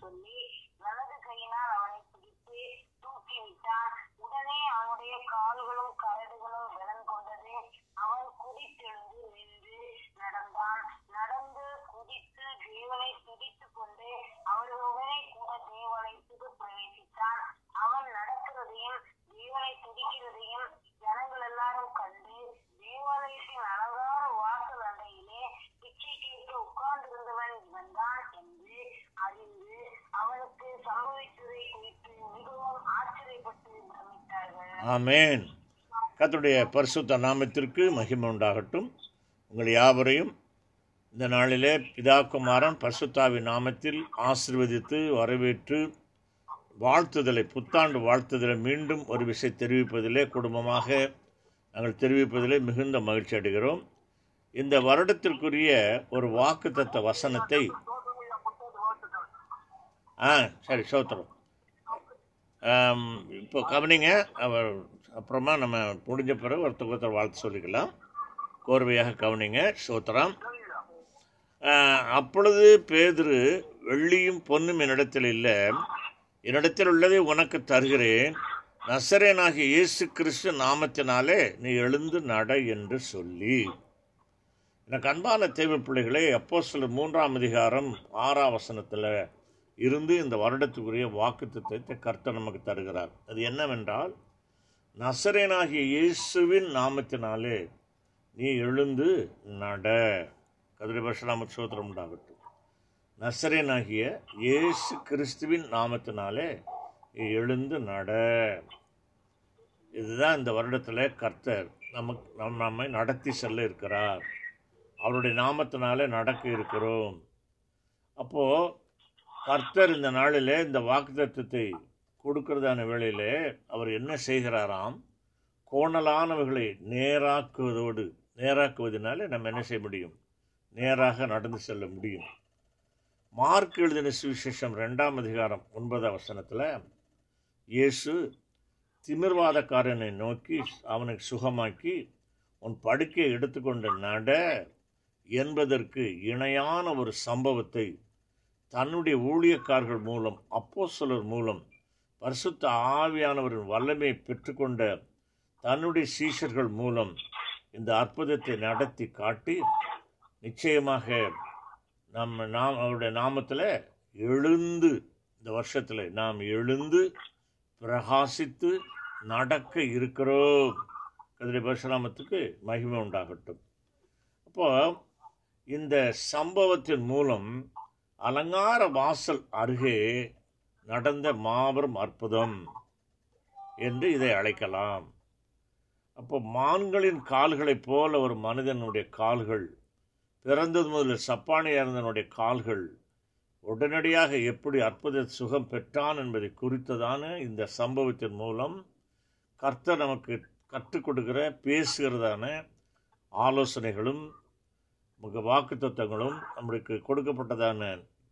சொல்லி வலது கையினால் அவனை பிடித்து தூக்கி விட்டான் உடனே அவனுடைய கால்களும் கரடுகளும் பலன் கொண்டது அவன் குதித்தெழுந்து நின்று நடந்தான் நடந்து குதித்து தேவனை துதித்துக் கொண்டு அவர்களுடனே கூட தேவாலயத்துக்கு பிரவேசித்தான் அவன் நடக்கிறதையும் தேவனை துதிக்கிறதையும் ஜனங்கள் எல்லாரும் கண்டு தேவாலயத்தின் அலங்கார வாசல் அண்டையிலே பிச்சை கேட்க உட்கார்ந்திருந்தவன் இவன்தான் என்று அறிந்து அவனுக்கு சம்பவித்ததை குறித்து மிகவும் ஆச்சரியப்பட்டு பிரமித்தார்கள் ஆமேன். கத்துடைய பரிசுத்த நாமத்திற்கு மகிமை உண்டாகட்டும். உங்கள் யாவரையும் இந்த நாளிலே பிதா குமாரன் பரிசுத்தாவின் நாமத்தில் ஆசிர்வதித்து வரவேற்று வாழ்த்துதலை புத்தாண்டு வாழ்த்துதலை மீண்டும் ஒரு விஷயம் தெரிவிப்பதிலே குடும்பமாக நாங்கள் தெரிவிப்பதிலே மிகுந்த மகிழ்ச்சி அடைகிறோம். இந்த வருடத்திற்குரிய ஒரு வாக்குத்தத்த வசனத்தை ஆ சரி சோத்திரம். இப்போ கவனிங்க அவர் அப்புறமா நம்ம முடிஞ்ச பிறகு ஒருத்தர் ஒருத்தர் வாழ்த்து சொல்லிக்கலாம். கோர்வையாக கவனிங்க சோத்திரம் அப்பொழுது பேதுரு வெள்ளியும் பொன்னும் என்னிடத்தில் இல்லை. என்னிடத்தில் உள்ளதை உனக்கு தருகிறேன். நசரேனாகிய இயேசு கிறிஸ்து நாமத்தினாலே நீ எழுந்து நட என்று சொல்லி. எனக்கு அன்பான தேவை பிள்ளைகளே அப்போ சில மூன்றாம் அதிகாரம் ஆறாம் வசனத்தில் இருந்து இந்த வருடத்துக்குரிய வாக்குத்தத்தத்தை கர்த்தர் நமக்கு தருகிறார். அது என்னவென்றால் நசரேனாகிய இயேசுவின் நாமத்தினாலே நீ எழுந்து நட. கதிரை பரசுராம சோத்திரம் உண்டாகட்டும். நசரேனாகிய இயேசு கிறிஸ்துவின் நாமத்தினாலே நீ எழுந்து நட. இதுதான் இந்த வருடத்தில் கர்த்தர் நமக்கு நம் நம்மை நடத்தி செல்ல இருக்கிறார். அவருடைய நாமத்தினாலே நடக்க இருக்கிறோம். அப்போது கர்த்தர் இந்த நாளிலே இந்த வாக்குத்தத்தத்தை கொடுக்கிறதான வேளையிலே அவர் என்ன செய்கிறாராம்? கோணலானவர்களை நேராக்குவதோடு நேராக்குவதனால நம்ம என்ன செய்ய முடியும்? நேராக நடந்து செல்ல முடியும். மார்க் எழுதின சுவிசேஷம் ரெண்டாம் அதிகாரம் ஒன்பதாம் வசனத்தில் இயேசு திமிர்வாதக்காரனை நோக்கி அவனை சுகமாக்கி உன் படுக்கையை எடுத்துக்கொண்டு நட என்பதற்கு இணையான ஒரு சம்பவத்தை தன்னுடைய ஊழியக்காரர்கள் மூலம் அப்போஸ்தலர் மூலம் பரிசுத்த ஆவியானவரின் வல்லமையை பெற்றுக்கொண்ட தன்னுடைய சீஷர்கள் மூலம் இந்த அற்புதத்தை நடத்தி காட்டி நிச்சயமாக நம்ம நாம் அவருடைய நாமத்தில் எழுந்து இந்த வருஷத்தில் நாம் எழுந்து பிரகாசித்து நடக்க இருக்கிறோம். கதிரை பரசுராமத்துக்கு மகிமை உண்டாகட்டும். அப்போ இந்த சம்பவத்தின் மூலம் அலங்கார வாசல் அருகே நடந்த மாபெரும் அற்புதம் என்று இதை அழைக்கலாம். அப்போ மான்களின் கால்களைப் போல ஒரு மனிதனுடைய கால்கள் பிறந்தது முதல் சப்பானியாக இருந்தனுடைய கால்கள் உடனடியாக எப்படி அற்புத சுகம் பெற்றான் என்பதை குறித்ததான இந்த சம்பவத்தின் மூலம் கர்த்தர் நமக்கு கற்றுக் கொடுக்கிற பேசுகிறதான ஆலோசனைகளும் வாக்கு தத்தங்களும் நம்மளுக்கு கொடுக்கப்பட்டதான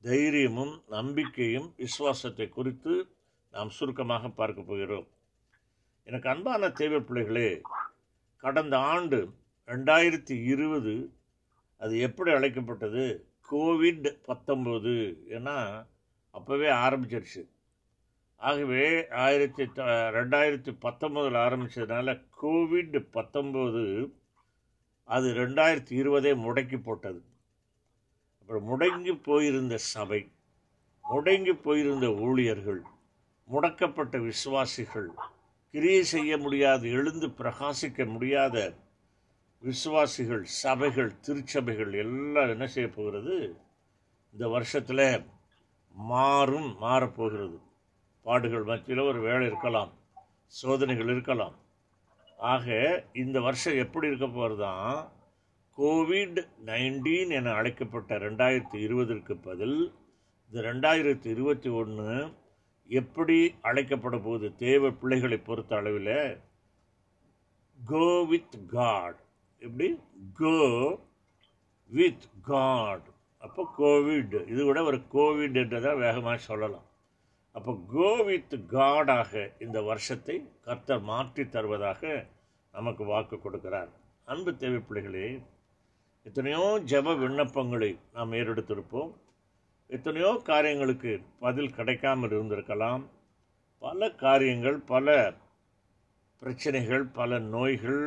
தைரியமும் நம்பிக்கையும் விசுவாசத்தை குறித்து நாம் சுருக்கமாக பார்க்க போகிறோம். எனக்கு அன்பான தேவை பிள்ளைகளே கடந்த ஆண்டு ரெண்டாயிரத்தி இருபது அது எப்படி அழைக்கப்பட்டது? கோவிட் பத்தொம்போது ஏன்னா அப்போவே ஆரம்பிச்சிருச்சு. ஆகவே ஆயிரத்தி ரெண்டாயிரத்தி பத்தொம்போதில் ஆரம்பித்ததுனால கோவிட் பத்தொம்போது அது ரெண்டாயிரத்தி இருபதே முடக்கி போட்டது. அப்புறம் முடங்கி போயிருந்த சபை முடங்கி போயிருந்த ஊழியர்கள் முடக்கப்பட்ட விசுவாசிகள் கிரியை செய்ய முடியாத எழுந்து பிரகாசிக்க முடியாத விசுவாசிகள் சபைகள் திருச்சபைகள் எல்லாம் என்ன செய்ய போகிறது? இந்த வருஷத்தில் மாறும் மாறப்போகிறது. பாடுகள் மத்தியில் ஒரு வேலை இருக்கலாம் சோதனைகள் இருக்கலாம். ஆக இந்த வருஷம் எப்படி இருக்க போகிறதான் கோவிட் நைன்டீன் என அழைக்கப்பட்ட ரெண்டாயிரத்தி இருபதற்கு பதில் இந்த ரெண்டாயிரத்தி இருபத்தி ஒன்று எப்படி அழைக்கப்பட போது தேவ பிள்ளைகளை பொறுத்த அளவில் கோ வித் காட் எப்படி? கோ வித் காட் அப்போ கோவிட் இது விட ஒரு கோவிட் என்றதை வேகமாக சொல்லலாம். அப்போ கோ வித் காடாக இந்த வருஷத்தை கர்த்தர் மாற்றி தருவதாக நமக்கு வாக்கு கொடுக்கிறார். அன்பு தேவை பிள்ளைகளே எத்தனையோ ஜெப விண்ணப்பங்களை நாம் ஏறெடுத்திருப்போம். எத்தனையோ காரியங்களுக்கு பதில் கிடைக்காமல் இருந்திருக்கலாம். பல காரியங்கள் பல பிரச்சனைகள் பல நோய்கள்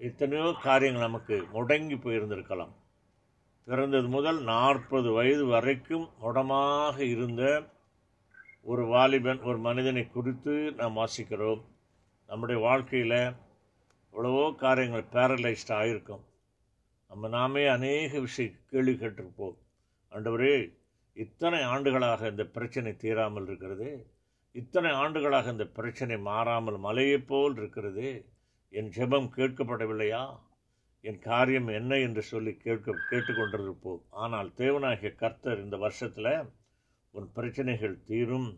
எத்தனையோ காரியங்கள் நமக்கு முடங்கி போயிருந்திருக்கலாம். பிறந்தது முதல் நாற்பது வயது வரைக்கும் முடமாக இருந்த ஒரு வாலிபன் ஒரு மனிதனை குறித்து நாம் வாசிக்கிறோம். நம்முடைய வாழ்க்கையில் எவ்வளவோ காரியங்கள் பேரலைஸ்ட் ஆகிருக்கும் நம்ம நாமே அநேக விஷயம் கேள்வி கேட்டிருப்போம். ஆண்டவரே இத்தனை ஆண்டுகளாக இந்த பிரச்சனை தீராமல் இருக்கிறது இத்தனை ஆண்டுகளாக இந்த பிரச்சனை மாறாமல் மலையைப் போல் இருக்கிறது என் ஜெபம் கேட்கப்படவில்லையா? என் காரியம் என்ன என்று சொல்லி கேட்க கேட்டுக்கொண்டிருப்போம். ஆனால் தேவனாகிய கர்த்தர் இந்த வருஷத்தில் உன் பிரச்சனைகள் தீரும்.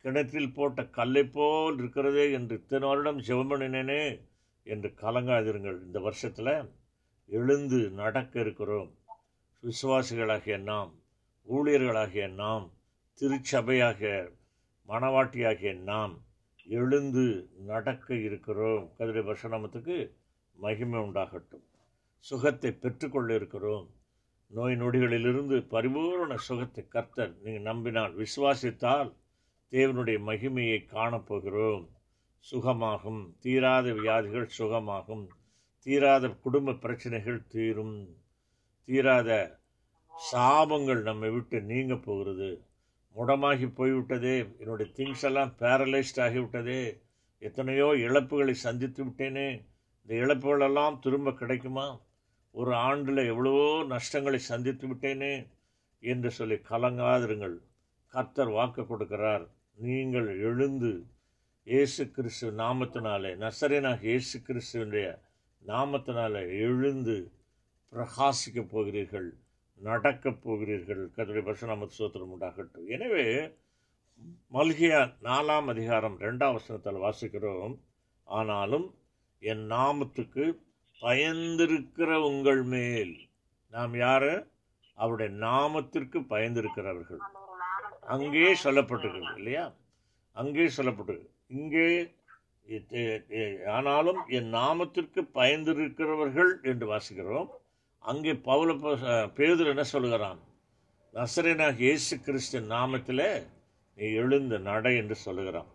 கிணற்றில் போட்ட கல்லை போல் இருக்கிறதே என்று இத்தனை வருடம் ஜெபம் என்று கலங்காதிருங்கள். இந்த வருஷத்தில் எழுந்து நடக்க இருக்கிறோம். விசுவாசிகளாகிய நாம் ஊழியர்களாகிய நாம் திருச்சபையாக மணவாட்டியாகிய நாம் எழுந்து நடக்க இருக்கிறோம். கதிரை வருஷநாமத்துக்கு மகிமை உண்டாகட்டும். சுகத்தை பெற்றுக்கொள்ள இருக்கிறோம். நோய் நொடிகளிலிருந்து பரிபூரண சுகத்தை கர்த்தர் நீங்கள் நம்பினால் விசுவாசித்தால் தேவனுடைய மகிமையை காணப்போகிறோம். சுகமாகும். தீராத வியாதிகள் சுகமாகும். தீராத குடும்ப பிரச்சனைகள் தீரும். தீராத சாபங்கள் நம்மை விட்டு நீங்க போகிறது. முடமாகி போய்விட்டதே. என்னுடைய திங்ஸ் எல்லாம் பேரலைஸ்ட் ஆகிவிட்டதே. எத்தனையோ இழப்புகளை சந்தித்து விட்டேனே. இந்த இழப்புகளெல்லாம் திரும்ப கிடைக்குமா? ஒரு ஆண்டில் எவ்வளவோ நஷ்டங்களை சந்தித்து விட்டேனே என்று சொல்லி கலங்காதிருங்கள். கர்த்தர் வாக்கு கொடுக்கிறார். நீங்கள் எழுந்து இயேசு கிறிஸ்து நாமத்தினாலே நசரேனாக இயேசு கிறிஸ்துவனுடைய நாமத்தினாலே எழுந்து பிரகாசிக்கப் போகிறீர்கள் நடக்கப் போகிறீர்கள். கதிரை பரசுநாமத்து சோத்திரம் உண்டாகட்டும். எனவே மல்கியா நாலாம் அதிகாரம் ரெண்டாம் வசனத்தில் வாசிக்கிறோம். ஆனாலும் என் நாமத்துக்கு பயந்திருக்கிற உங்கள் மேல் நாம் யார்? அவருடைய நாமத்திற்கு பயந்திருக்கிறவர்கள். அங்கே சொல்லப்பட்டிருக்கு இல்லையா? அங்கே சொல்லப்பட்டிருக்கு இங்கே ஆனாலும் என் நாமத்திற்கு பயந்திருக்கிறவர்கள் என்று வாசிக்கிறோம். அங்கே பவுல பேதர் என்ன சொல்கிறான் நசரேனாக இயேசு கிறிஸ்து நாமத்தில் நீ எழுந்த நடை என்று சொல்லுகிறான்.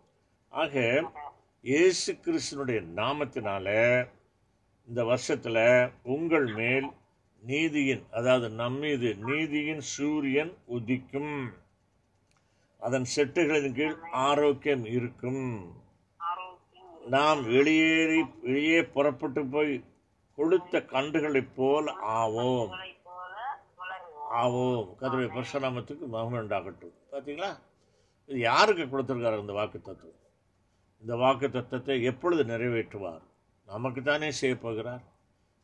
ஆக இயேசு கிறிஸ்துனுடைய நாமத்தினால இந்த வருஷத்தில் உங்கள் மேல் நீதியின் அதாவது நம்மீது நீதியின் சூரியன் உதிக்கும். அதன் செட்டுகளின் கீழ் ஆரோக்கியம் இருக்கும். நாம் வெளியேறி வெளியே புறப்பட்டு போய் கொளுத்த கண்டுகளைப் போல் ஆவோம். ஆவோம். கதிரை பரசுராமத்துக்கு மகிமை உண்டாகட்டும். பார்த்தீங்களா இது யாருக்கு கொடுத்துருக்காரு இந்த வாக்கு தத்துவம்? இந்த வாக்கு தத்துவத்தை எப்பொழுது நிறைவேற்றுவார்? நமக்குத்தானே செய்ய போகிறார்.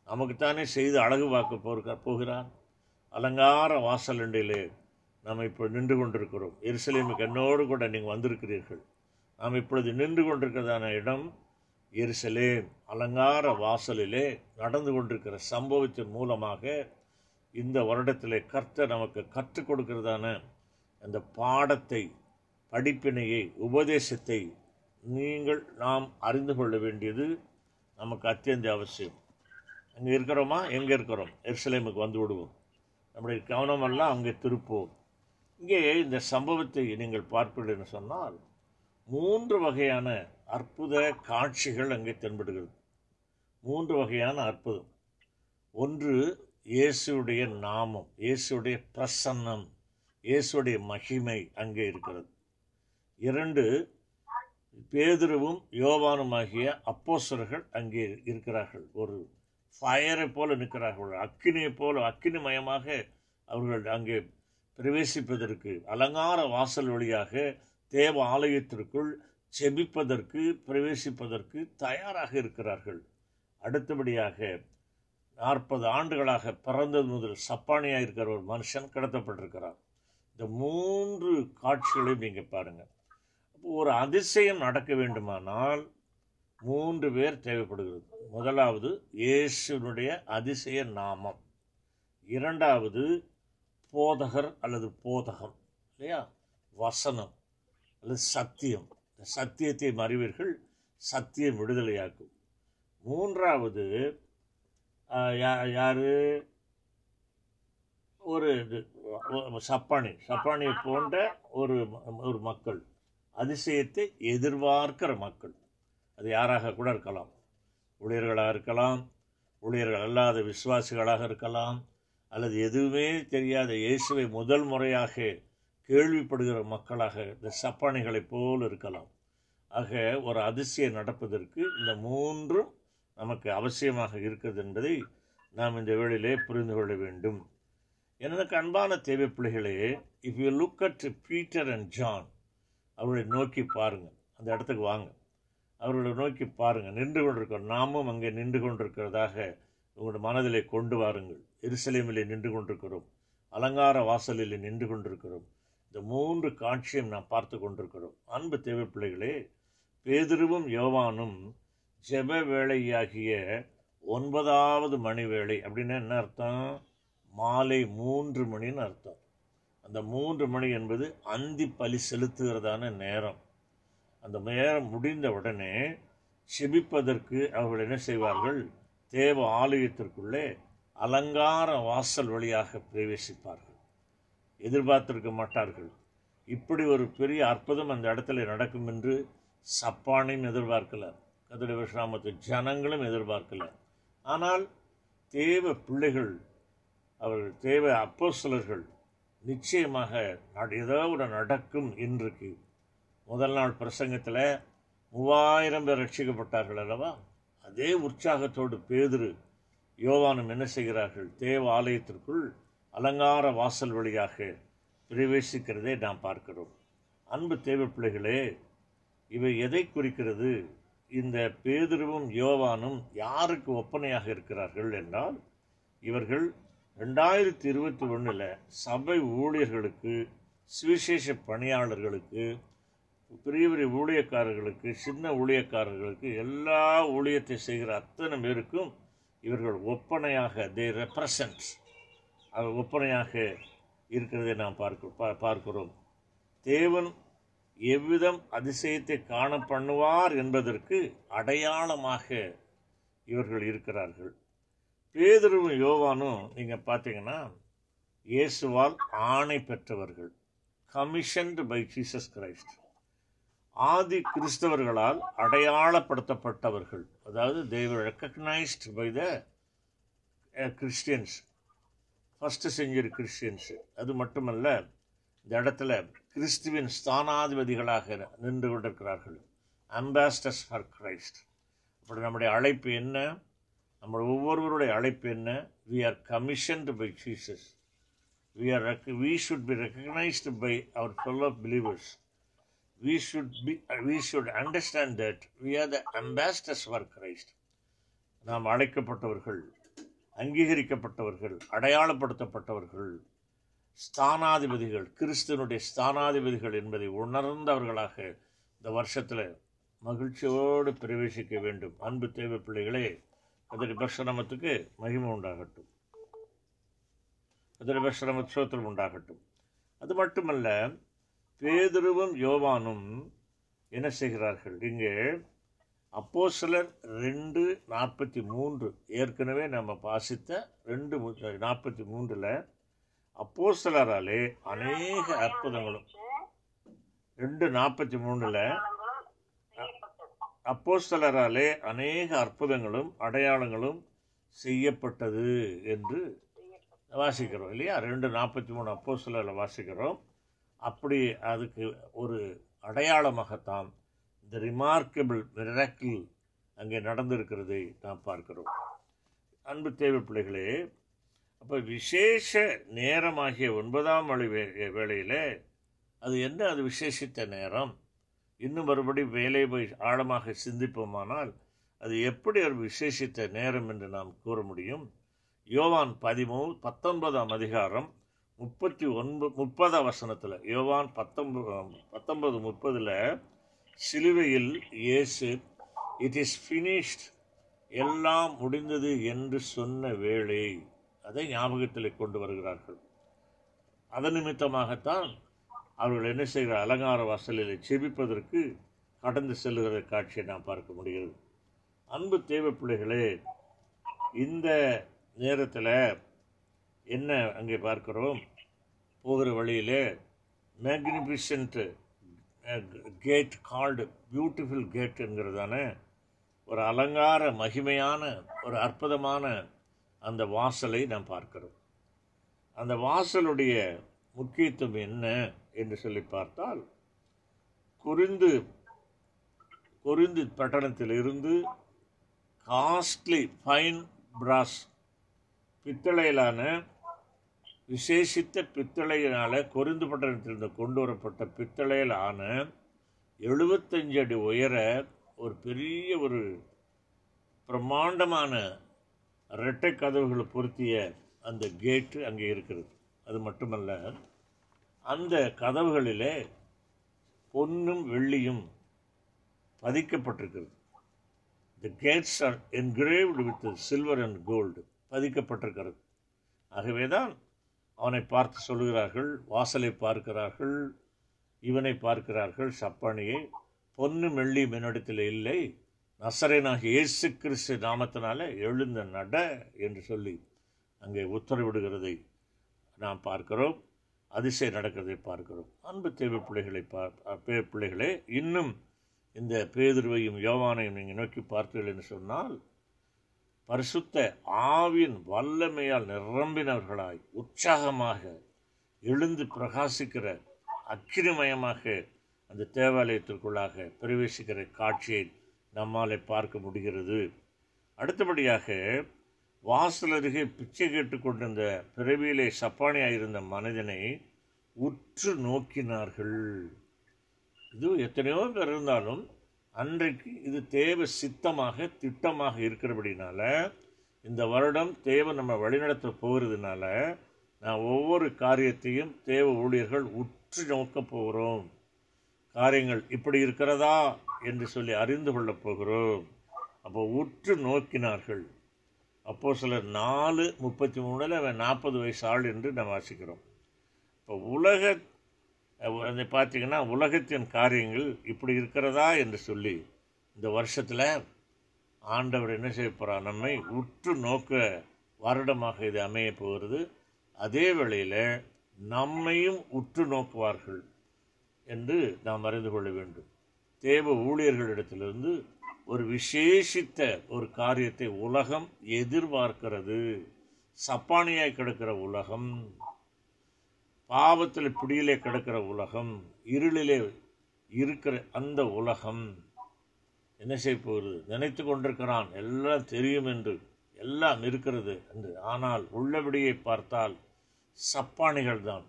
நமக்குத்தானே செய்து அழகு வாக்க போக போகிறார். அலங்கார வாசலண்டிலே நாம் இப்போ நின்று கொண்டிருக்கிறோம். எருசலேமுக்கு என்னோடு கூட நீங்கள் வந்திருக்கிறீர்கள். நாம் இப்பொழுது நின்று கொண்டிருக்கிறதான இடம் எருசலேம். அலங்கார வாசலிலே நடந்து கொண்டிருக்கிற சம்பவத்தின் மூலமாக இந்த வருடத்திலே கர்த்தர் நமக்கு கற்றுக் கொடுக்கிறதான அந்த பாடத்தை படிப்பினையை உபதேசத்தை நீங்கள் நாம் அறிந்து கொள்ள வேண்டியது நமக்கு அத்தியந்த அவசியம். அங்கே இருக்கிறோமா? எங்கே இருக்கிறோம்? எருசலேமுக்கு வந்து விடுவோம். நம்முடைய கவனமெல்லாம் அங்கே திருப்போம். இங்கே இந்த சம்பவத்தை நீங்கள் பார்ப்பீர்கள் சொன்னால் மூன்று வகையான அற்புத காட்சிகள் அங்கே தென்படுகிறது. மூன்று வகையான அற்புதம். ஒன்று இயேசுடைய நாமம் இயேசுடைய பிரசன்னம் இயேசுடைய மகிமை அங்கே இருக்கிறது. இரண்டு பேதுருவும் யோவானுமாகிய அப்போசர்கள் அங்கே இருக்கிறார்கள். ஒரு ஃபயரை போல நிற்கிறார்கள். அக்கினியை போல அக்கினிமயமாக அவர்கள் அங்கே பிரவேசிப்பதற்கு அலங்கார வாசல் வழியாக தேவ ஆலயத்திற்குள் செபிப்பதற்கு பிரவேசிப்பதற்கு தயாராக இருக்கிறார்கள். அடுத்தபடியாக நாற்பது ஆண்டுகளாக பிறந்தது முதல் சப்பானியாக இருக்கிற ஒரு மனுஷன் கடத்தப்பட்டிருக்கிறார். இந்த மூன்று காட்சிகளையும் நீங்கள் பாருங்கள் அப்போ ஒரு அதிசயம் நடக்க வேண்டுமானால் மூன்று பேர் தேவைப்படுகிறது. முதலாவது இயேசுனுடைய அதிசய நாமம். இரண்டாவது போதகர் அல்லது போதகம் இல்லையா? வசனம் அல்லது சத்தியம். இந்த சத்தியத்தை அறிவீர்கள் சத்தியம் விடுதலையாக்கும். மூன்றாவது யா- யாரு? ஒரு இது சப்பானி. சப்பானியை போன்ற ஒரு ஒரு மக்கள் அதிசயத்தை எதிர்பார்க்கிற மக்கள். அது யாராக கூட இருக்கலாம். ஊழியர்களாக இருக்கலாம் ஊழியர்கள் அல்லாத விசுவாசிகளாக இருக்கலாம் அல்லது எதுவுமே தெரியாத இயேசுவை முதல் முறையாக கேள்விப்படுகிற மக்களாக இந்த சப்பானிகளைப் போல் இருக்கலாம். ஆக ஒரு அதிசயம் நடப்பதற்கு இந்த மூன்றும் நமக்கு அவசியமாக இருக்கிறது என்பதை நாம் இந்த வேளையிலே புரிந்து கொள்ள வேண்டும். எனக்கு அன்பான தேவை பிள்ளைகளே if you look at Peter and John அவர்களை நோக்கி பாருங்கள். அந்த இடத்துக்கு வாங்க. அவர்களை நோக்கி பாருங்கள். நின்று கொண்டிருக்கிறோம் நாமும் அங்கே நின்று கொண்டிருக்கிறதாக உங்களோட மனதிலே கொண்டு வாருங்கள். எருசலேமிலே நின்று கொண்டிருக்கிறோம். அலங்கார வாசலில் நின்று கொண்டிருக்கிறோம். இந்த மூன்று காட்சியும் நாம் பார்த்து கொண்டிருக்கிறோம். அன்பு தேவை பிள்ளைகளே பேதிருவும் யோவானும் ஜெப வேளையாகிய ஒன்பதாவது மணி வேளை அப்படின்னா என்ன அர்த்தம்? மாலை மூன்று மணின்னு அர்த்தம். அந்த மூன்று மணி என்பது அந்தி பலி செலுத்துகிறதான நேரம். அந்த நேரம் முடிந்த உடனே செபிப்பதற்கு அவர்கள் என்ன செய்வார்கள்? தேவ ஆலயத்திற்குள்ளே அலங்கார வாசல் வழியாக பிரவேசிப்பார்கள். எதிர்பார்த்திருக்க மாட்டார்கள். இப்படி ஒரு பெரிய அற்புதம் அந்த இடத்துல நடக்கும் என்று சப்பானையும் எதிர்பார்க்கல. கதிர விஸ்ராமத்து ஜனங்களும் எதிர்பார்க்கல. ஆனால் தேவ பிள்ளைகள் அவர்கள் தேவ அப்போஸ்தலர்கள் நிச்சயமாக நட- ஏதோ ஒரு நடக்கும் இன்றைக்கு. முதல் நாள் பிரசங்கத்தில் மூவாயிரம் பேர் ரட்சிக்கப்பட்டார்கள் அல்லவா? அதே உற்சாகத்தோடு பேதிரு யோவானும் என்ன செய்கிறார்கள்? தேவ ஆலயத்திற்குள் அலங்கார வாசல் வழியாக பிரவேசிக்கிறதை நாம் பார்க்கிறோம். அன்பு தேவ பிள்ளைகளே இவை எதை குறிக்கிறது? இந்த பேதுருவும் யோவானும் யாருக்கு ஒப்பனையாக இருக்கிறார்கள் என்றால் இவர்கள் ரெண்டாயிரத்தி இருபத்தி ஒன்றில் சபை ஊழியர்களுக்கு சுவிசேஷ பணியாளர்களுக்கு பெரிய பெரிய ஊழியக்காரர்களுக்கு சின்ன ஊழியக்காரர்களுக்கு எல்லா ஊழியத்தை செய்கிற அத்தனை பேருக்கும் இவர்கள் ஒப்பனையாக தே ரெப்ரசன்ட் அவர் ஒப்பனையாக இருக்கிறதை நாம் பார்க்க பார்க்கிறோம். தேவன் எவ்விதம் அதிசயத்தை காண பண்ணுவார் என்பதற்கு அடையாளமாக இவர்கள் இருக்கிறார்கள். பேதுருவும் யோவானும் நீங்கள் பார்த்தீங்கன்னா இயேசுவால் ஆணை பெற்றவர்கள். கமிஷன்டு பை ஜீசஸ் கிரைஸ்ட் ஆதி கிறிஸ்தவர்களால் அடையாளப்படுத்தப்பட்டவர்கள். அதாவது they are recognised by the Christians first century Christians அது மட்டுமல்ல இந்த இடத்துல கிறிஸ்துவின் ஸ்தானாதிபதிகளாக நின்று கொண்டிருக்கிறார்கள். அம்பாஸ்டர்ஸ் ஃபார் கிரைஸ்ட் அப்படி நம்முடைய அழைப்பு என்ன? நம்ம ஒவ்வொருவருடைய அழைப்பு என்ன? We are commissioned by Jesus we are we should be recognised by our fellow believers we should be we should understand that we are the ambassadors for Christ. நாம் அழைக்கப்பட்டவர்கள் அங்கீகரிக்கப்பட்டவர்கள் அடையாளப்படுத்தப்பட்டவர்கள் ஸ்தானாதிபதிகள் கிறிஸ்தனுடைய ஸ்தானாதிபதிகள் என்பதை உணர்ந்தவர்களாக இந்த வருஷத்தில் மகிழ்ச்சியோடு பிரவேசிக்க வேண்டும். அன்பு தேவை பிள்ளைகளே அதற்கு பஸ்ரமத்துக்கு மகிமை உண்டாகட்டும். கதிரி பர்ஷனம சோத்திரம் உண்டாகட்டும். அது மட்டுமல்ல பேதுருவும் யோவானும் என்ன செய்கிறார்கள்? இங்கே அப்போஸ்தலர் ரெண்டு நாற்பத்தி மூன்று. ஏற்கனவே நம்ம வாசித்த ரெண்டு நாற்பத்தி மூன்றில் அப்போஸ்தலராலே அநேக அற்புதங்களும் ரெண்டு நாற்பத்தி மூணில் அப்போ சிலராலே அநேக அற்புதங்களும் அடையாளங்களும் செய்யப்பட்டது என்று வாசிக்கிறோம் இல்லையா? ரெண்டு நாற்பத்தி மூணு அப்போஸ்தலரில் வாசிக்கிறோம். அப்படி அதுக்கு ஒரு அடையாளமாகத்தான் இந்த ரிமார்க்கபிள் மிராக்கிள் அங்கே நடந்திருக்கிறதை நாம் பார்க்கிறோம். அன்பு தேவை பிள்ளைகளே அப்போ விசேஷ நேரமாகிய ஒன்பதாம் மணி வே வேளையில் அது என்ன? அது விசேஷித்த நேரம். இன்னும் மறுபடி வேலை போய் ஆழமாக சிந்திப்போமானால் அது எப்படி ஒரு விசேஷித்த நேரம் என்று நாம் கூற முடியும்? யோவான் பதிமூ பத்தொன்பதாம் அதிகாரம் முப்பத்தி ஒன்பது முப்பதாம் வசனத்தில் யோவான் பத்தொன்பது பத்தொன்பது முப்பதில் சிலுவையில் இயேசு இட் இஸ் ஃபினிஷ்ட் எல்லாம் முடிந்தது என்று சொன்ன வேளை. அதை ஞாபகத்தில் கொண்டு வருகிறார்கள். அதன் நிமித்தமாகத்தான் அவர்கள் என்ன செய்கிற அலங்கார வாசலில் செபிப்பதற்கு கடந்து செல்லுகிற காட்சியை நாம் பார்க்க முடிகிறது. அன்பு தேவ பிள்ளைகளே இந்த நேரத்தில் என்ன அங்கே பார்க்கிறோம்? போகிற வழியிலே மேக்னிஃபிஷன்ட் கேட் கால்டு பியூட்டிஃபுல் கேட்டுங்கிறதான ஒரு அலங்கார மகிமையான ஒரு அற்புதமான அந்த வாசலை நாம் பார்க்கிறோம். அந்த வாசலுடைய முக்கியத்துவம் என்ன என்று சொல்லி பார்த்தால் குறிந்து குறிந்து பட்டணத்தில் இருந்து காஸ்ட்லி ஃபைன் பிராஸ் பித்தளையிலான விசேஷித்த பித்தளையினால் கொருந்து பட்டணத்திலிருந்து கொண்டு வரப்பட்ட பித்தளையில் ஆன எழுபத்தஞ்சு அடி உயர ஒரு பெரிய ஒரு பிரம்மாண்டமான இரட்டை கதவுகளை பொருத்திய அந்த கேட்டு அங்கே இருக்கிறது. அது மட்டுமல்ல அந்த கதவுகளிலே பொன்னும் வெள்ளியும் பதிக்கப்பட்டிருக்கிறது. The gates are engraved with silver and gold பதிக்கப்பட்டிருக்கிறது. ஆகவே தான் அவனை பார்த்து சொல்கிறார்கள் வாசலை பார்க்கிறார்கள் இவனை பார்க்கிறார்கள் சப்பானியை பொன்னு மெள்ளி மின்னடத்தில் இல்லை நசரேனாக இயேசு கிறிஸ்து நாமத்தினால எழுந்த நட என்று சொல்லி அங்கே உத்தரவிடுகிறதை நாம் பார்க்கிறோம் அதிசயம் நடக்கிறதை பார்க்கிறோம். அன்பு தேவை பிள்ளைகளை பார் பிள்ளைகளே இன்னும் இந்த பேதுருவையும் யோவானையும் நீங்கள் நோக்கி பார்த்தீர்கள் என்று சொன்னால் பரிசுத்த ஆவின் வல்லமையால் நிரம்பினவர்களாய் உற்சாகமாக எழுந்து பிரகாசிக்கிற அக்கிரிமயமாக அந்த தேவாலயத்திற்குள்ளாக பிரவேசிக்கிற காட்சியை நம்மாலே பார்க்க முடிகிறது. அடுத்தபடியாக வாசல் அருகே பிச்சை கேட்டுக்கொண்டிருந்த பிறவியிலே சப்பானியாக இருந்த மனிதனை உற்று நோக்கினார்கள். இது எத்தனையோ பேர் இருந்தாலும் அன்றைக்கு இது தேவ சித்தமாக திட்டமாக இருக்கிறபடினால இந்த வருடம் தேவை நம்ம வழிநடத்த போகிறதுனால நான் ஒவ்வொரு காரியத்தையும் தேவ ஊழியர்கள் உற்று நோக்கப் போகிறோம். காரியங்கள் இப்படி இருக்கிறதா என்று சொல்லி அறிந்து கொள்ளப் போகிறோம். அப்போ உற்று நோக்கினார்கள். அப்போ சிலர் நாலு முப்பத்தி மூணில் அவன் நாற்பது வயசு ஆள் என்று நம்ம வாசிக்கிறோம். இப்போ உலக அதை பார்த்தீங்கன்னா உலகத்தின் காரியங்கள் இப்படி இருக்கிறதா என்று சொல்லி இந்த வருஷத்தில் ஆண்டவர் என்ன செய்ய போகிறார் நம்மை உற்று நோக்க வருடமாக இது அமைய போகிறது. அதே வேளையில் நம்மையும் உற்று நோக்குவார்கள் என்று நாம் அறிந்து கொள்ள வேண்டும். தேவ ஊழியர்களிடத்திலிருந்து ஒரு விசேஷித்த ஒரு காரியத்தை உலகம் எதிர்பார்க்கிறது. சப்பானியாய் கிடக்கிற உலகம் பாவத்தில் பிடியிலே கிடக்கிற உலகம் இருளிலே இருக்கிற அந்த உலகம் என்ன செய்ய போகிறது? நினைத்து கொண்டிருக்கிறான். எல்லாம் தெரியும் என்று எல்லாம் இருக்கிறது என்று. ஆனால் உள்ளபடியை பார்த்தால் சப்பானிகள் தான்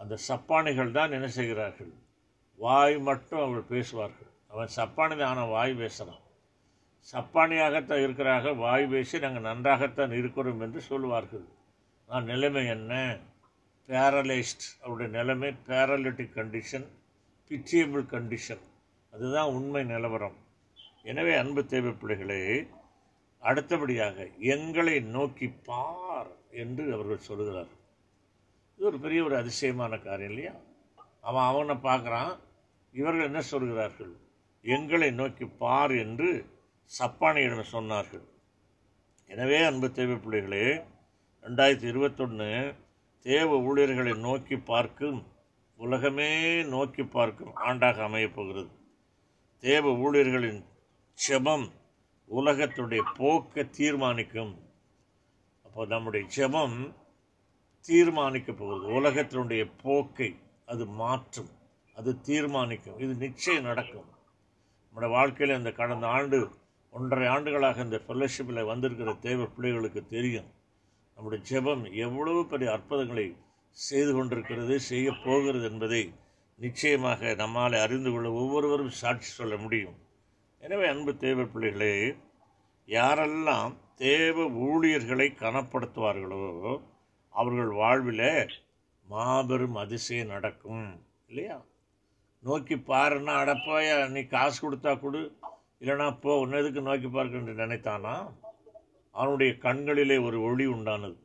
அந்த சப்பானிகள் தான் என்ன செய்கிறார்கள்? வாய் மட்டும் அவர்கள் பேசுவார்கள். அவன் சப்பானி தான் ஆனால் வாய் பேசுகிறான். சப்பானியாகத்தான் இருக்கிறார்கள். வாய் பேசி நாங்கள் நன்றாகத்தான் இருக்கிறோம் என்று சொல்லுவார்கள். நான் நிலைமை என்ன? பேரலைஸ்ட் அவருடைய நிலைமை பேரலிட்டிக் கண்டிஷன் பிச்சியபிள் கண்டிஷன் அதுதான் உண்மை நிலவரம். எனவே அன்பு தேவை பிள்ளைகளே அடுத்தபடியாக எங்களை நோக்கி பார் என்று அவர்கள் சொல்கிறார் இது ஒரு பெரிய ஒரு அதிசயமான காரியம் இல்லையா? அவன் அவனை பார்க்குறான். இவர்கள் என்ன சொல்கிறார்கள்? எங்களை நோக்கி பார் என்று சப்பானியிடம் சொன்னார்கள். எனவே அன்பு தேவை பிள்ளைகளே ரெண்டாயிரத்தி இருபத்தொன்று தேவ ஊழியர்களை நோக்கி பார்க்கும் உலகமே நோக்கி பார்க்கும் ஆண்டாக அமையப்போகிறது தேவ ஊழியர்களின் செபம் உலகத்துடைய போக்கை தீர்மானிக்கும். அப்போ நம்முடைய ஜெபம் தீர்மானிக்க போகிறது. உலகத்தினுடைய போக்கை அது மாற்றும் அது தீர்மானிக்கும். இது நிச்சயம் நடக்கும். நம்முடைய வாழ்க்கையில் இந்த கடந்த ஆண்டு ஒன்றரை ஆண்டுகளாக இந்த ஃபெல்லோஷிப்பில் வந்திருக்கிற தேவ பிள்ளைகளுக்கு தெரியும். நம்முடைய ஜெபம் எவ்வளவு பெரிய அற்புதங்களை செய்து கொண்டிருக்கிறது செய்ய போகிறது என்பதை நிச்சயமாக நம்மால் அறிந்து கொள்ள ஒவ்வொருவரும் சாட்சி சொல்ல முடியும். எனவே அன்பு தேவ பிள்ளைகளே யாரெல்லாம் தேவ ஊழியர்களை கனப்படுத்துவார்களோ அவர்கள் வாழ்வில் மாபெரும் அதிசயம் நடக்கும் இல்லையா? நோக்கி பாருன்னா அடப்போயா நீ காசு கொடுத்தா கொடு இல்லைனா போ உன்னதுக்கு நோக்கி பார்க்க என்று நினைத்தானா? அவனுடைய கண்களிலே ஒரு ஒளி உண்டானது.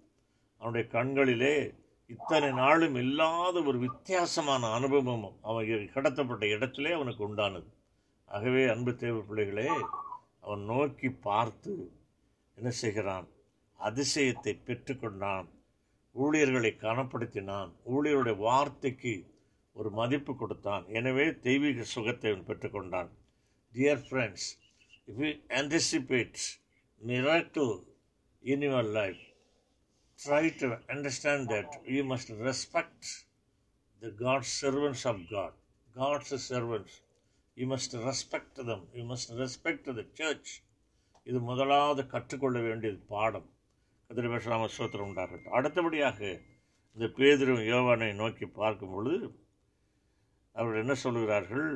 அவனுடைய கண்களிலே இத்தனை நாளும் இல்லாத ஒரு வித்தியாசமான அனுபவம் அவன் கடத்தப்பட்ட இடத்திலே அவனுக்கு உண்டானது. ஆகவே அன்பு தேவ பிள்ளைகளே அவன் நோக்கி பார்த்து என்ன செய்கிறான்? அதிசயத்தை பெற்றுக்கொண்டான். ஊழியர்களை கனப்படுத்தினான். ஊழியருடைய வார்த்தைக்கு ஒரு மதிப்பு கொடுத்தான். எனவே தெய்வீக சுகத்தை அவன் பெற்றுக்கொண்டான். Dear friends if you anticipates miracle in your life try to understand that you must respect the God's servants of God, God's servants. You must respect them. You must respect the church. இது முதலாவது கற்றுக்கொள்ள வேண்டியது பாடம் கதிர பேசலாம சோத்திரம் உண்டாகட்டும் அடுத்தபடியாக இந்த பேதிரும் யோவானை நோக்கி பார்க்கும் பொழுது அவர்கள் என்ன சொல்கிறார்கள்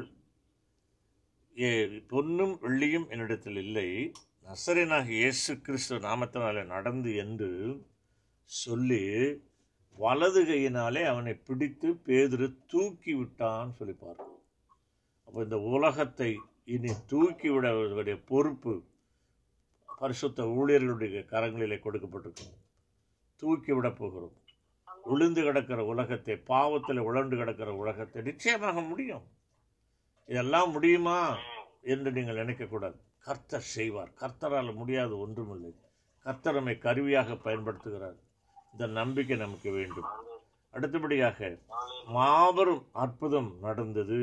ஏ பொன்னும் வெள்ளியும் என்னிடத்தில் இல்லை நசரேனாக இயேசு கிறிஸ்து நாமத்தினாலே நடந்து என்று சொல்லி வலது கையினாலே அவனை பிடித்து பேதுரு தூக்கி விட்டான்னு சொல்லி பார்க்கிறோம். அப்போ இந்த உலகத்தை இனி தூக்கி விடவருடைய பொறுப்பு பரிசுத்த ஊழியர்களுடைய கரங்களிலே கொடுக்கப்பட்டிருக்கும் தூக்கி விட போகிறோம். விழுந்து கிடக்கிற உலகத்தை பாவத்தில் உழண்டு கிடக்கிற உலகத்தை நிச்சயமாக முடியும். இதெல்லாம் முடியுமா என்று நீங்கள் நினைக்கக்கூடாது கர்த்தர் செய்வார். கர்த்தரால் முடியாது ஒன்றுமில்லை. கர்த்தர் நம்மை கருவியாக பயன்படுத்துகிறார். இந்த நம்பிக்கை நமக்கு வேண்டும். அடுத்தபடியாக மாபெரும் அற்புதம் நடந்தது.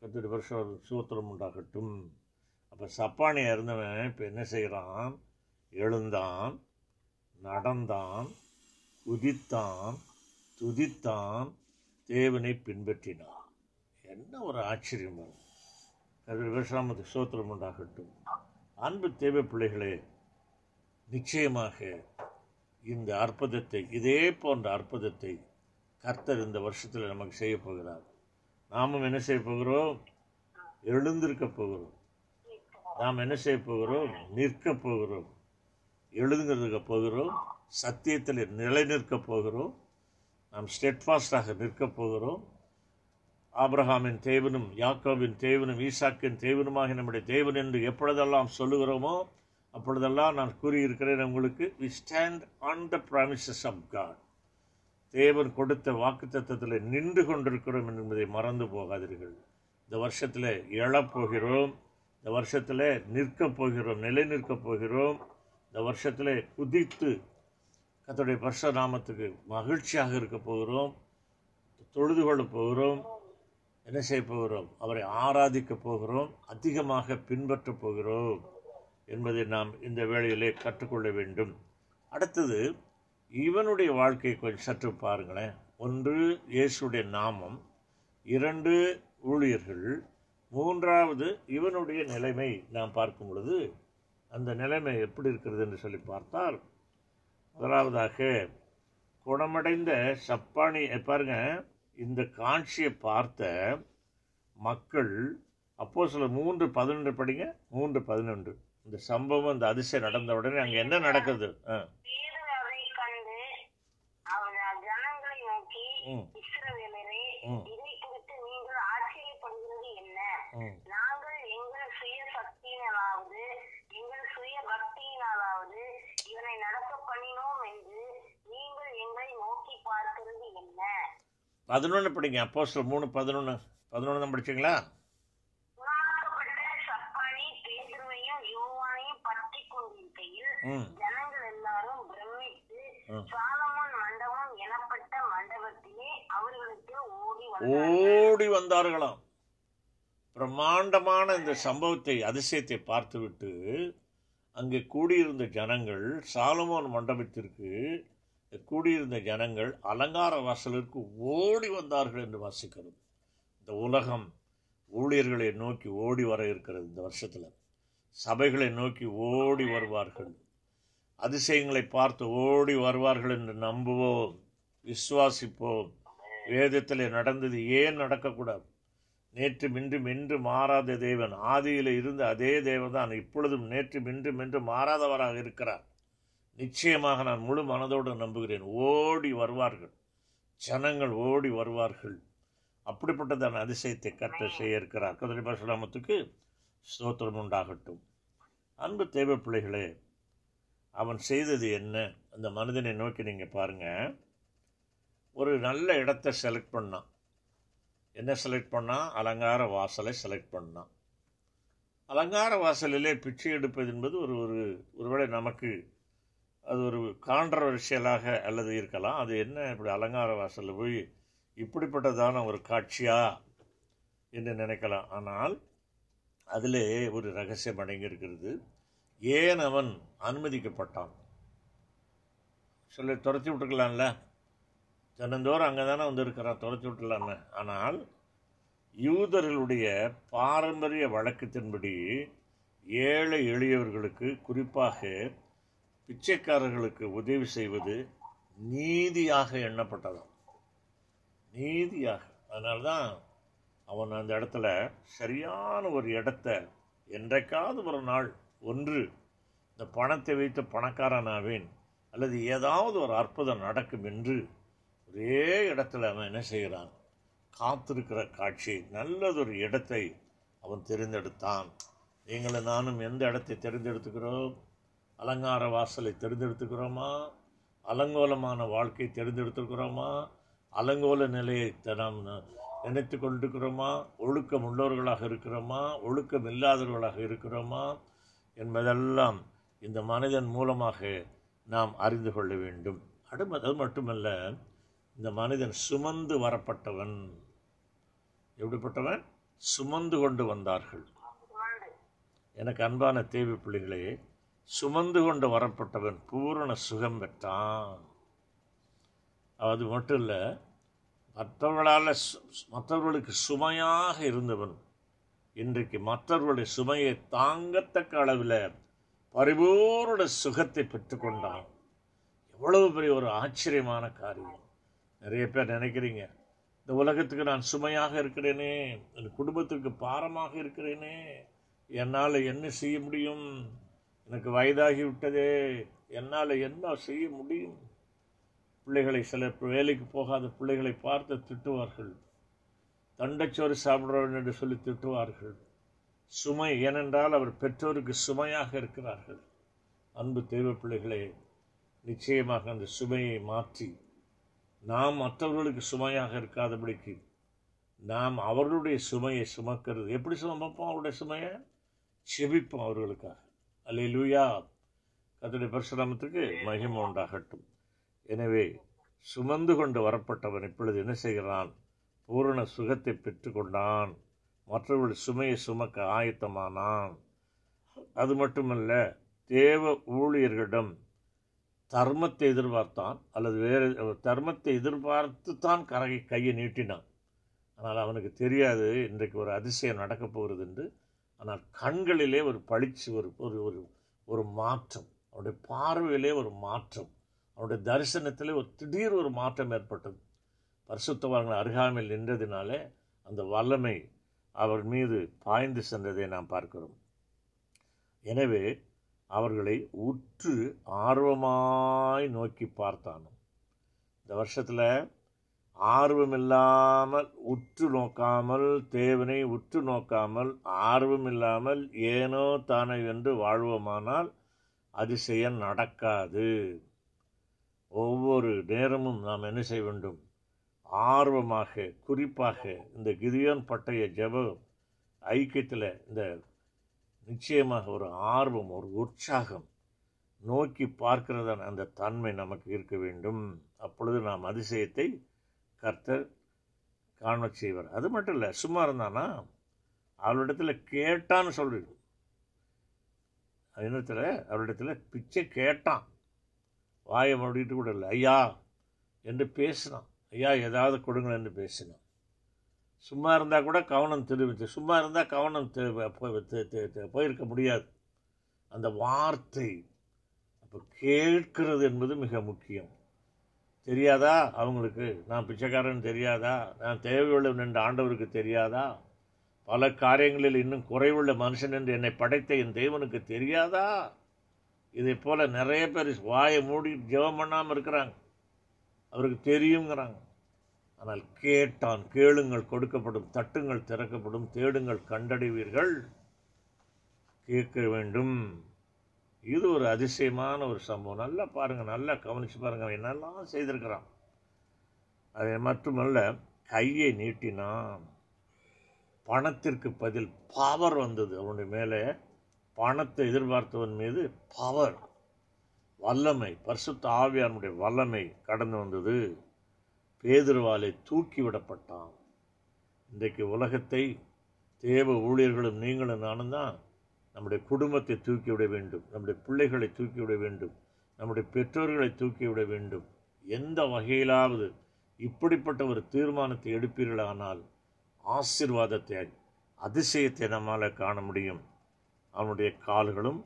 கத்திரி வருஷம் சூத்திரம் உண்டாகட்டும். அப்போ சப்பானியாக இருந்தவன் இப்போ என்ன செய்கிறான் எழுந்தான் நடந்தான் குதித்தான் துதித்தான் தேவனை பின்பற்றினான். என்ன ஒரு ஆச்சரியம் பாருங்க. கதிரி சோத்திரம் உண்டாகட்டும். அன்பு தேவை பிள்ளைகளே நிச்சயமாக இந்த அற்புதத்தை இதே போன்ற அற்புதத்தை கர்த்தர் இந்த வருஷத்தில் நமக்கு செய்ய போகிறார். நாமும் என்ன செய்ய போகிறோம்? எழுந்திருக்க போகிறோம். நாம் என்ன செய்ய போகிறோம்? நிற்க போகிறோம். எழுதுங்கிறதுக்கு போகிறோம். சத்தியத்தில் நிலை நிற்க போகிறோம். நாம் ஸ்டெட்ஃபாஸ்டாக நிற்க போகிறோம். ஆப்ரஹாமின் தேவனும் யாக்கோவின் தேவனும் ஈசாக்கின் தேவனுமாக நம்முடைய தேவன் என்று எப்பொழுதெல்லாம் சொல்லுகிறோமோ அப்பொழுதெல்லாம் நான் கூறியிருக்கிறேன் உங்களுக்கு we stand on the promises of God தேவன் கொடுத்த வாக்குத்தத்தத்தில் நின்று கொண்டிருக்கிறோம் என்பதை மறந்து போகாதீர்கள். இந்த வருஷத்தில் எழப்போகிறோம் இந்த வருஷத்தில் நிற்கப் போகிறோம் நிலை நிற்கப் போகிறோம். இந்த வருஷத்தில் குதித்து கர்த்தருடைய பர்ஷ நாமத்துக்கு மகிழ்ச்சியாக இருக்க போகிறோம் தொழுது கொள்ள போகிறோம். என்ன செய்ய போகிறோம்? அவரை ஆராதிக்க போகிறோம். அதிகமாக பின்பற்றப் போகிறோம் என்பதை நாம் இந்த வேளையிலே கற்றுக்கொள்ள வேண்டும். அடுத்தது இவனுடைய வாழ்க்கையை கொஞ்சம் சற்று பாருங்களேன். ஒன்று இயேசுடைய நாமம். இரண்டு ஊழியர்கள். மூன்றாவது இவனுடைய நிலைமை நாம் பார்க்கும் பொழுது அந்த நிலைமை எப்படி இருக்கிறது என்று சொல்லி பார்த்தால் முதலாவதாக குணமடைந்த சப்பானி பாருங்க இந்த காட்சியை பார்த்த மக்கள் அப்போ சில மூன்று பதினொன்று படிங்க மூன்று பதினொன்று. இந்த சம்பவம் இந்த அதிசயம் நடந்த உடனே அங்கே என்ன நடக்குது? ஆ பேதுரு அதைக் கண்டு அவர் ஜனங்களை நோக்கி ம் இஸ்ரவேலரே ம். இதை குறித்து நீங்கள் ஆச்சரியப்படுகிறது என்ன ம் நாங்கள் எங்கள் சுய சக்தியினாலாவது எங்கள் சுய பக்தியினாலாவது இவனை நடக்க பண்ணினோம் என்று நீங்கள் எங்களை நோக்கி பார்க்கிறது என்ன பதினொன்று படிங்க. அப்போ மூணு பதினொன்று பதினொன்று தான் படிச்சிங்களா? ஜனங்கள் எல்லாரும் பிரமித்து ம். சாலமோன் மண்டபம் எனப்பட்ட மண்டபத்திலே அவர்களுக்கு ஓடி வந்தார்கள். ஓடி வந்தார்களாம். பிரம்மாண்டமான இந்த சம்பவத்தை அதிசயத்தை பார்த்துவிட்டு அங்கே கூடியிருந்த ஜனங்கள் சாலமோன் மண்டபத்திற்கு கூடியிருந்த ஜனங்கள் அலங்கார வாசலிற்கு ஓடி வந்தார்கள் என்று வாசிக்கிறது இந்த உலகம் ஊழியர்களை நோக்கி ஓடி வர இருக்கிறது இந்த வருஷத்தில். சபைகளை நோக்கி ஓடி வருவார்கள். அதிசயங்களை பார்த்து ஓடி வருவார்கள் என்று நம்புவோம் விசுவாசிப்போம். வேதத்தில் நடந்தது ஏன் நடக்கக்கூடாது? நேற்று மின்று மென்று மாறாத தேவன் ஆதியில் இருந்த அதே தேவன் இப்பொழுதும் நேற்று மின்று மென்று மாறாதவராக இருக்கிறார். நிச்சயமாக நான் முழு மனதோடு நம்புகிறேன். ஓடி வருவார்கள். ஜனங்கள் ஓடி வருவார்கள். அப்படிப்பட்டதான அதிசயத்தை கற்று செய்ய இருக்கிறார். கதிரி பரசுராமத்துக்கு ஸ்தோத்திரம் உண்டாகட்டும். அன்பு தேவ பிள்ளைகளே அவன் செய்தது என்ன? அந்த மனிதனை நோக்கி நீங்கள் பாருங்கள் ஒரு நல்ல இடத்தை செலக்ட் பண்ணான். என்ன செலக்ட் பண்ணான்? அலங்கார வாசலை செலக்ட் பண்ணான். அலங்கார வாசலிலே பிச்சை எடுப்பது என்பது ஒரு ஒரு ஒருவேளை நமக்கு அது ஒரு கான்ட்ரவர்ஷியலாக அல்லது இருக்கலாம். அது என்ன? இப்படி அலங்கார வாசலில் போய் இப்படிப்பட்டதான ஒரு காட்சியா என்று நினைக்கலாம். ஆனால் அதிலே ஒரு ரகசியம் அடங்கியிருக்கிறது. ஏன் அவன் அனுமதிக்கப்பட்டான்? சொல்லி துரத்தி விட்டுருக்கலாம்ல தினந்தோறும் அங்கே தானே வந்து இருக்கிறான் துரத்தி விட்டுலாமே ஆனால் யூதர்களுடைய பாரம்பரிய வழக்கத்தின்படி ஏழை எளியவர்களுக்கு குறிப்பாக பிச்சைக்காரர்களுக்கு உதவி செய்வது நீதியாக எண்ணப்பட்டதாம் நீதியாக. அதனால தான் அவன் அந்த இடத்துல சரியான ஒரு இடத்த என்றைக்காவது ஒரு நாள் ஒன்று இந்த பணத்தை வைத்து பணக்காரனாவேன் அல்லது ஏதாவது ஒரு அற்புதம் நடக்கும் என்று ஒரே இடத்துல அவன் என்ன செய்கிறான்? காத்திருக்கிற காட்சி நல்லதொரு இடத்தை அவன் தெரிந்தெடுத்தான். நீங்களும் நானும் எந்த இடத்தை தெரிந்தெடுத்துக்கிறோம்? அலங்கார வாசலை தெரிந்தெடுத்துக்கிறோமா? அலங்கோலமான வாழ்க்கை தெரிந்தெடுத்துக்கிறோமா? அலங்கோல நிலையை நாம் நினைத்து கொண்டிருக்கிறோமா? ஒழுக்கம் உள்ளவர்களாக இருக்கிறோமா? ஒழுக்கம் இல்லாதவர்களாக இருக்கிறோமா? என்பதெல்லாம் இந்த மனிதன் மூலமாக நாம் அறிந்து கொள்ள வேண்டும். அது அது மட்டுமல்ல இந்த மனிதன் சுமந்து வரப்பட்டவன். எப்படிப்பட்டவன்? சுமந்து கொண்டு வந்தார்கள். எனக்கு அன்பான தேவி பிள்ளைகளே சுமந்து கொண்டு வரப்பட்டவன் பூரண சுகம் பெற்றான். அது மட்டும் இல்லை மற்றவர்களால் மற்றவர்களுக்கு சுமையாக இருந்தவன் இன்றைக்கு மற்றவர்களுடைய சுமையை தாங்கத்தக்க அளவில் பரிபூர்ண சுகத்தை பெற்றுக்கொண்டான் எவ்வளவு பெரிய ஒரு ஆச்சரியமான காரியம். நிறைய பேர் நினைக்கிறீங்க இந்த உலகத்துக்கு நான் சுமையாக இருக்கிறேனே என் குடும்பத்திற்கு பாரமாக இருக்கிறேனே என்னால் என்ன செய்ய முடியும்? எனக்கு வயதாகிவிட்டதே. என்னால் என்ன செய்ய முடியும்? பிள்ளைகளை சிலர் வேலைக்கு போகாத பிள்ளைகளை பார்த்து திட்டுவார்கள். தண்டச்சோறு சாப்பிடுறவன் என்று சொல்லி திட்டுவார்கள். சுமை ஏனென்றால் அவர் பெற்றோருக்கு சுமையாக இருக்கிறார்கள். அன்பு தெய்வ பிள்ளைகளே நிச்சயமாக அந்த சுமையை மாற்றி நாம் மற்றவர்களுக்கு சுமையாக இருக்காதபடிக்கு நாம் அவர்களுடைய சுமையை சுமக்கிறது. எப்படி சுமப்போம் அவருடைய சுமையை? செபிப்போம் அவர்களுக்காக. அலிலுயா லூயா கத்தடைய மகிமை உண்டாகட்டும். எனவே சுமந்து கொண்டு வரப்பட்டவன் இப்பொழுது என்ன செய்கிறான்? பூரண சுகத்தை பெற்றுக்கொண்டான். மற்றவர்கள் சுமையை சுமக்க ஆயத்தமானான். அது மட்டுமல்ல தேவ ஊழியர்களிடம் தர்மத்தை எதிர்பார்த்தான் அல்லது வேறு தர்மத்தை எதிர்பார்த்து தான் கரை கையை நீட்டினான். ஆனால் அவனுக்கு தெரியாது இன்றைக்கு ஒரு அதிசயம் நடக்கப் போகிறது என்று. ஆனால் கண்களிலே ஒரு பளிச்சு ஒரு ஒரு ஒரு ஒரு மாற்றம் அவருடைய பார்வையிலே ஒரு மாற்றம் அவருடைய தரிசனத்திலே ஒரு திடீர் ஒரு மாற்றம் ஏற்பட்டது. பரிசுத்தவான்கள் அருகாமையில் நின்றதினாலே அந்த வல்லமை அவர் மீது பாய்ந்து சென்றதை நாம் பார்க்கிறோம். எனவே அவர்களை உற்று ஆர்வமாய் நோக்கி பார்த்தானும் இந்த வருஷத்தில் ஆர்வமில்லாமல் உற்று நோக்காமல் தேவனை உற்று நோக்காமல் ஆர்வமில்லாமல் ஏனோ தானே என்று வாழ்வோமானால் அதிசயம் நடக்காது. ஒவ்வொரு நேரமும் நாம் என்ன செய்ய வேண்டும்? ஆர்வமாக குறிப்பாக இந்த கிரியோன் பட்டய ஜெப ஐக்கியத்தில் இந்த நிச்சயமாக ஒரு ஆர்வம் ஒரு உற்சாகம் நோக்கி பார்க்கிறதான அந்த தன்மை நமக்கு இருக்க வேண்டும். அப்பொழுது நாம் அதிசயத்தை கர்த்தர் காண செய்வார். அது மட்டும் இல்லை சும்மா இருந்தானா அவளிடத்துல கேட்டான்னு சொல்றது என்னத்தில் அவரிடத்துல பிச்சை கேட்டான். வாயை மூடிட்டு கூட இல்லை ஐயா என்று பேசினான். ஐயா ஏதாவது கொடுங்கள் என்று பேசினான். சும்மா இருந்தால் கூட கவனம் தெரிவித்து சும்மா இருந்தால் கவனம் போயிருக்க முடியாது. அந்த வார்த்தை அப்போ கேட்கிறது என்பது மிக முக்கியம். தெரியாதா அவங்களுக்கு? நான் பிச்சைக்காரன் தெரியாதா? நான் தேவையுள்ளவன் என்று ஆண்டவருக்கு தெரியாதா? பல காரியங்களில் இன்னும் குறைவுள்ள மனுஷன் என்று என்னை படைத்த என் தேவனுக்கு தெரியாதா? இதை போல் நிறைய பேர் வாயை மூடி ஜெபம் பண்ணாமல் இருக்கிறாங்க. அவருக்கு தெரியுங்கிறாங்க. ஆனால் கேட்டான் கேளுங்கள் கொடுக்கப்படும் தட்டுங்கள் திறக்கப்படும் தேடுங்கள் கண்டடைவீர்கள். கேட்க வேண்டும். இது ஒரு அதிசயமான ஒரு சம்பவம். நல்லா பாருங்கள் நல்லா கவனிச்சு பாருங்கள் அவன் என்னெல்லாம் செய்திருக்கிறான். அது மட்டுமல்ல கையை நீட்டினான் பணத்திற்கு பதில் பவர் வந்தது. அவனுடைய மேலே பணத்தை எதிர்பார்த்தவன் மீது பவர் வல்லமை பரிசுத்த ஆவியானுடைய வல்லமை கடந்து வந்தது. பேதுருவாலை தூக்கி விடப்பட்டான். இன்றைக்கு உலகத்தை தேவ ஊழியர்களும் நீங்களும் நானும் தான் நம்முடைய குடும்பத்தை தூக்கிவிட வேண்டும். நம்முடைய பிள்ளைகளை தூக்கிவிட வேண்டும். நம்முடைய பெற்றோர்களை தூக்கிவிட வேண்டும். எந்த வகையிலாவது இப்படிப்பட்ட ஒரு தீர்மானத்தை எடுப்பீர்களானால் ஆசீர்வாதத்தை அதிசயத்தை நம்மால் காண முடியும். அவனுடைய கால்களும்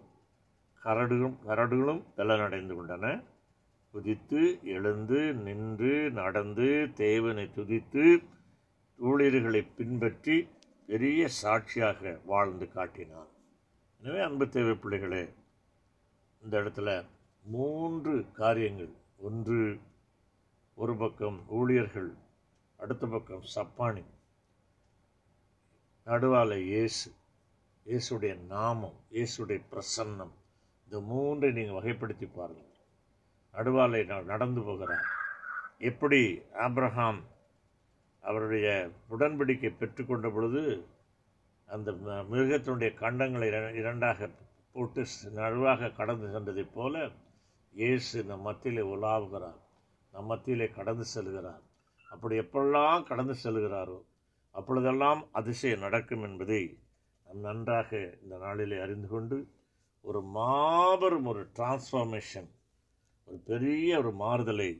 கரடுகளும் கரடுகளும் பலனடைந்து கொண்டன. குதித்து எழுந்து நின்று நடந்து தேவனை துதித்து ஊழியர்களை பின்பற்றி பெரிய சாட்சியாக வாழ்ந்து காட்டினான். எனவே அன்பு தேவை பிள்ளைகளே இந்த இடத்துல மூன்று காரியங்கள். ஒன்று ஒரு பக்கம் ஊழியர்கள் அடுத்த பக்கம் சப்பானி. நடுவால் இயேசு இயேசுடைய நாமம் இயேசுடைய பிரசன்னம். இந்த மூன்றை நீங்கள் வகைப்படுத்தி பாருங்கள். நடுவாலை நடந்து போகிறார். எப்படி ஆப்ரஹாம் அவருடைய உடன்படிக்கை பெற்றுக்கொண்ட பொழுது அந்த மிருகத்தினுடைய கண்டங்களை இர- இரண்டாக போட்டு ஸ்- நடுவாக கடந்து சென்றதைப் போல இயேசு நம் மத்தியிலே உலாவுகிறார். நம் மத்தியிலே கடந்து செல்கிறார். அப்படி எப்பெல்லாம் கடந்து செல்கிறாரோ அப்பொழுதெல்லாம் அதிசயம் நடக்கும் என்பதை நாம் நன்றாக இந்த நாளிலே அறிந்து கொண்டு ஒரு மாபெரும் ஒரு டிரான்ஸ்ஃபார்மேஷன் ஒரு பெரிய ஒரு மாறுதலை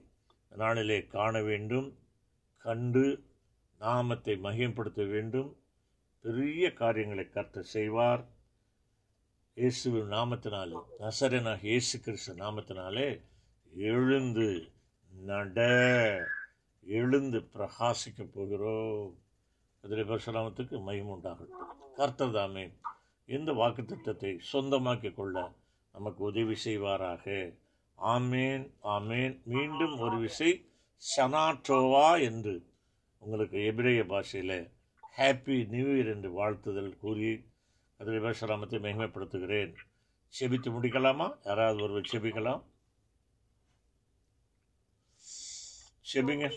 நாளிலே காண வேண்டும் கண்டு நாமத்தை மகிமைப்படுத்த வேண்டும் பெரிய காரியங்களை கர்த்தர் செய்வார். இயேசுவின் நாமத்தினாலே நசரனாக இயேசு கிறிஸ்து நாமத்தினாலே எழுந்து நட எழுந்து பிரகாசிக்க போகிறோம். அதில் பரசுராமத்துக்கு மகிமை உண்டாகட்டும். கர்த்தர் தாமே இந்த வாக்குத்தத்தத்தை சொந்தமாக்கி கொள்ள நமக்கு உதவி செய்வாராக. ஆமேன் ஆமேன். மீண்டும் ஒரு விசை சனாட்ரோவா என்று உங்களுக்கு எபிரேய பாஷையில் ஹாப்பி நியூ இயர் என்று வாழ்த்துதல் கூறி அதில் பரசுராமத்தை மகிமைப்படுத்துகிறேன். செபித்து முடிக்கலாமா? யாராவது ஒருவர் செபிக்கலாம்? செபிங்க.